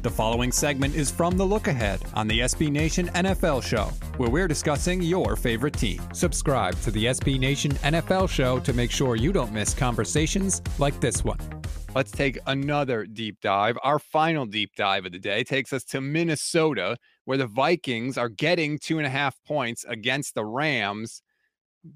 The following segment is from The Look Ahead on the SB Nation NFL Show, where we're discussing your favorite team. Subscribe to the SB Nation NFL Show to make sure you don't miss conversations like this one. Let's take another deep dive. Our final deep dive of the day takes us to Minnesota, where the Vikings are getting two and a half points against the Rams.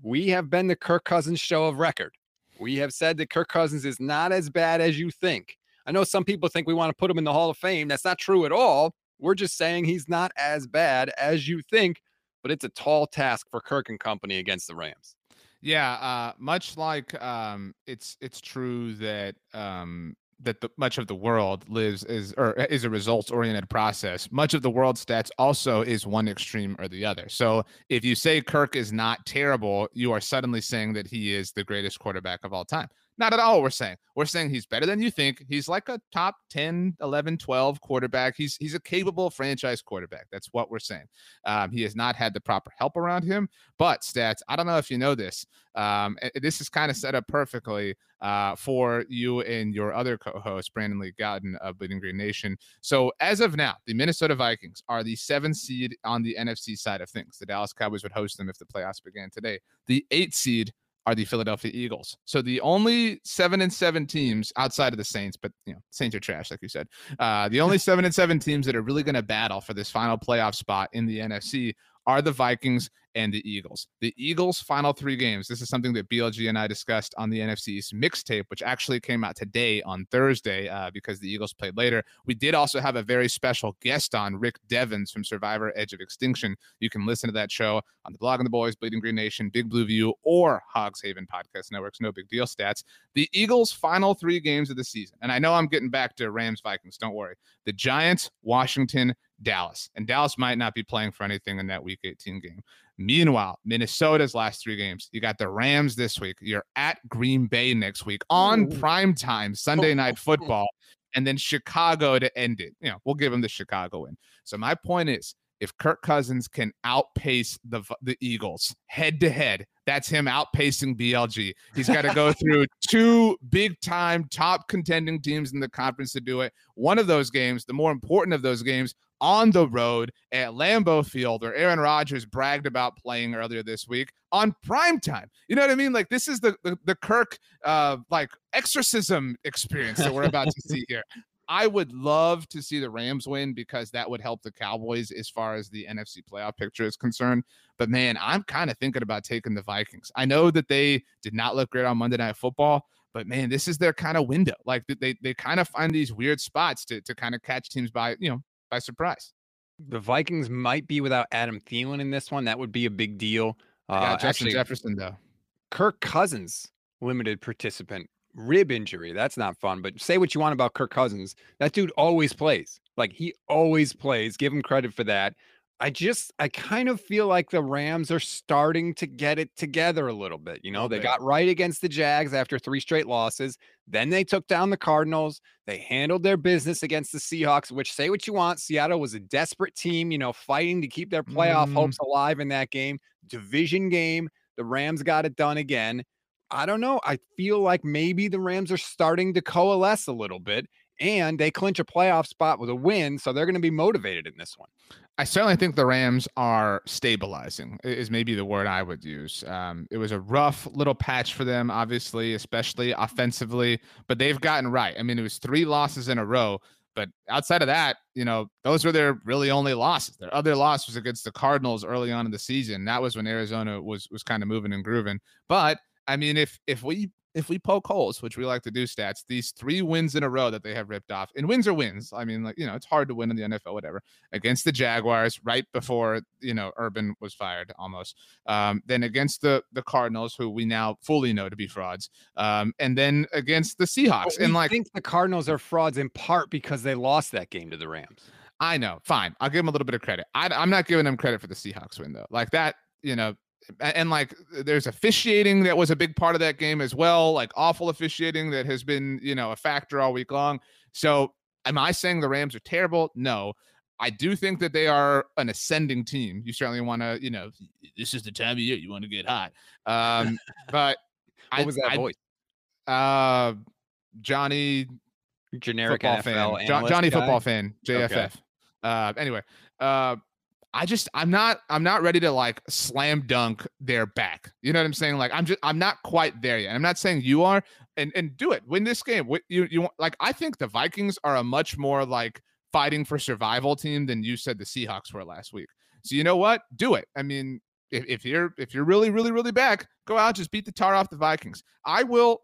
We have been the Kirk Cousins show of record. We have said that Kirk Cousins is not as bad as you think. I know some people think we want to put him in the Hall of Fame. That's not true at all. We're just saying he's not as bad as you think, but it's a tall task for Kirk and company against the Rams. Yeah, uh, much like um, it's it's true that um, that the, much of the world lives is or is a results oriented process. Much of the world stats also is one extreme or the other. So if you say Kirk is not terrible, you are suddenly saying that he is the greatest quarterback of all time. Not at all, we're saying. We're saying he's better than you think. He's like a top 10, 11, 12 quarterback. He's he's a capable franchise quarterback. That's what we're saying. Um, he has not had the proper help around him. But stats, I don't know if you know this. Um, this is kind of set up perfectly uh, for you and your other co-host, Brandon Lee Gowton of Bleeding Green Nation. So as of now, the Minnesota Vikings are the seven seed on the NFC side of things. The Dallas Cowboys would host them if the playoffs began today. The eight seed are the Philadelphia Eagles. So the only seven and seven teams outside of the Saints, but you know, Saints are trash, like you said. Uh, the only seven and seven teams that are really going to battle for this final playoff spot in the NFC are the Vikings and the Eagles. The Eagles' final three games. This is something that BLG and I discussed on the NFC's mixtape, which actually came out today on Thursday uh, because the Eagles played later. We did also have a very special guest on, Rick Devens from Survivor Edge of Extinction. You can listen to that show on the Blogging the Boys, Bleeding Green Nation, Big Blue View, or Hogs Haven Podcast Networks. No big deal stats. The Eagles' final three games of the season. And I know I'm getting back to Rams Vikings. Don't worry. The Giants, Washington, Dallas. And Dallas might not be playing for anything in that week 18 game. Meanwhile, Minnesota's last three games, you got the Rams this week. You're at Green Bay next week on Ooh. prime time, Sunday night football, and then Chicago to end it. You know, we'll give them the Chicago win. So my point is, if Kirk Cousins can outpace the the Eagles head to head, that's him outpacing BLG. He's got to go through two big time top contending teams in the conference to do it. One of those games, the more important of those games, on the road at Lambeau Field, where Aaron Rodgers bragged about playing earlier this week on prime time. You know what I mean? Like this is the the, the Kirk uh like exorcism experience that we're about to see here. I would love to see the Rams win because that would help the Cowboys as far as the NFC playoff picture is concerned. But man, I'm kind of thinking about taking the Vikings. I know that they did not look great on Monday Night Football, but man, this is their kind of window. Like they they kind of find these weird spots to to kind of catch teams by you know by surprise. The Vikings might be without Adam Thielen in this one. That would be a big deal. Uh, yeah, Justin actually, Jefferson though. Kirk Cousins, limited participant, rib injury. That's not fun. But say what you want about Kirk Cousins. That dude always plays. Like he always plays. Give him credit for that. I just I kind of feel like the Rams are starting to get it together a little bit. You know, they got right against the Jags after three straight losses. Then they took down the Cardinals. They handled their business against the Seahawks, which say what you want, Seattle was a desperate team, you know, fighting to keep their playoff mm. hopes alive in that game. Division game. The Rams got it done again. I don't know. I feel like maybe the Rams are starting to coalesce a little bit and they clinch a playoff spot with a win. So they're going to be motivated in this one. I certainly think the Rams are stabilizing, is maybe the word I would use. Um, it was a rough little patch for them, obviously, especially offensively, but they've gotten right. I mean, it was three losses in a row. But outside of that, you know, those were their really only losses. Their other loss was against the Cardinals early on in the season. That was when Arizona was was kind of moving and grooving. But I mean, if if we if we poke holes, which we like to do stats, these three wins in a row that they have ripped off, and wins are wins. I mean, like, you know, it's hard to win in the NFL, whatever, against the Jaguars right before, you know, Urban was fired almost. Um, then against the the Cardinals, who we now fully know to be frauds. Um, and then against the Seahawks. and like, I think the Cardinals are frauds in part because they lost that game to the Rams. I know. Fine. I'll give them a little bit of credit. I, I'm not giving them credit for the Seahawks win, though. Like that, you know, and like there's officiating that was a big part of that game as well like awful officiating that has been you know a factor all week long. So am i saying the rams are terrible? No. I do think that they are an ascending team. You certainly want to you know this is the time of year you want to get hot. Um but what I, was that I, voice? Uh johnny generic football NFL fan. Jo- johnny guy? football fan jff uh anyway uh I just I'm not I'm not ready to like slam dunk their back. You know what I'm saying? Like I'm just I'm not quite there yet. I'm not saying you are. And and do it. Win this game. You you like I think the Vikings are a much more like fighting for survival team than you said the Seahawks were last week. So you know what? Do it. I mean, if, if you're if you're really really really back, go out just beat the tar off the Vikings. I will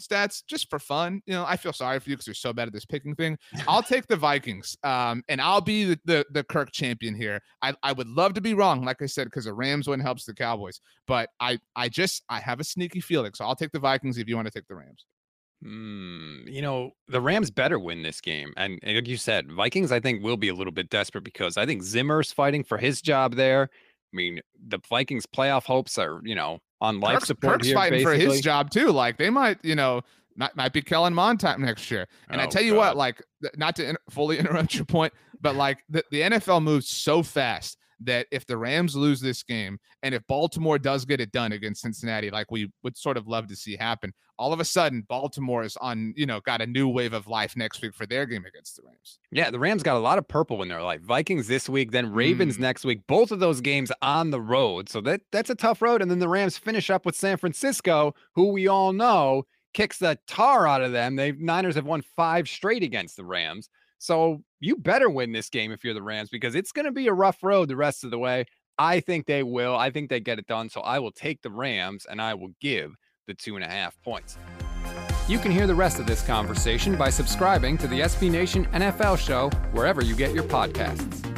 stats just for fun. You know, I feel sorry for you because you're so bad at this picking thing. I'll take the Vikings, um, and I'll be the, the the Kirk champion here. I, I would love to be wrong, like I said, because the Rams win helps the Cowboys. But I I just I have a sneaky feeling, so I'll take the Vikings if you want to take the Rams. Hmm, you know, the Rams better win this game. And, and like you said, Vikings, I think, will be a little bit desperate because I think Zimmer's fighting for his job there. I mean, the Vikings' playoff hopes are, you know, on life support Kirk's here. fighting for his job too. Like they might, you know, might, might be Kellen Mond time next year. And I Oh, tell you what, like not to in- fully interrupt your point, but like the, the NFL moves so fast that if the Rams lose this game and if Baltimore does get it done against Cincinnati, like we would sort of love to see happen, all of a sudden Baltimore is on, you know, got a new wave of life next week for their game against the Rams. Yeah, the Rams got a lot of purple in their life. Vikings this week, then Ravens Mm. next week. Both of those games on the road. So that that's a tough road. And then the Rams finish up with San Francisco, who we all know kicks the tar out of them. They Niners have won five straight against the Rams. So you better win this game if you're the Rams because it's going to be a rough road the rest of the way. I think they will. I think they get it done. So I will take the Rams and I will give the two and a half points. You can hear the rest of this conversation by subscribing to the SB Nation NFL show wherever you get your podcasts.